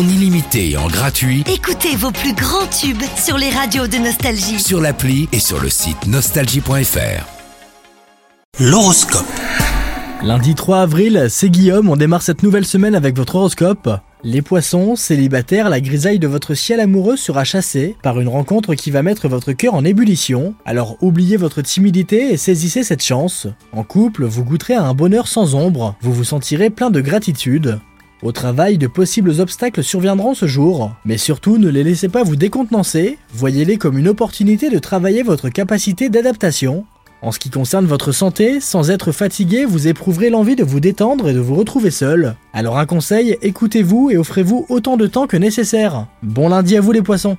en illimité et en gratuit Écoutez vos plus grands tubes sur les radios de Nostalgie. sur l'appli et sur le site nostalgie.fr. L'horoscope. Lundi 3 avril, c'est Guillaume, on démarre cette nouvelle semaine avec votre horoscope. Les poissons, célibataires, la grisaille de votre ciel amoureux sera chassée par une rencontre qui va mettre votre cœur en ébullition. Alors oubliez votre timidité et saisissez cette chance. En couple, vous goûterez à un bonheur sans ombre, vous vous sentirez plein de gratitude. Au travail, de possibles obstacles surviendront ce jour, mais surtout ne les laissez pas vous décontenancer, voyez-les comme une opportunité de travailler votre capacité d'adaptation. En ce qui concerne votre santé, sans être fatigué, vous éprouverez l'envie de vous détendre et de vous retrouver seul. Alors un conseil, écoutez-vous et offrez-vous autant de temps que nécessaire. Bon lundi à vous les poissons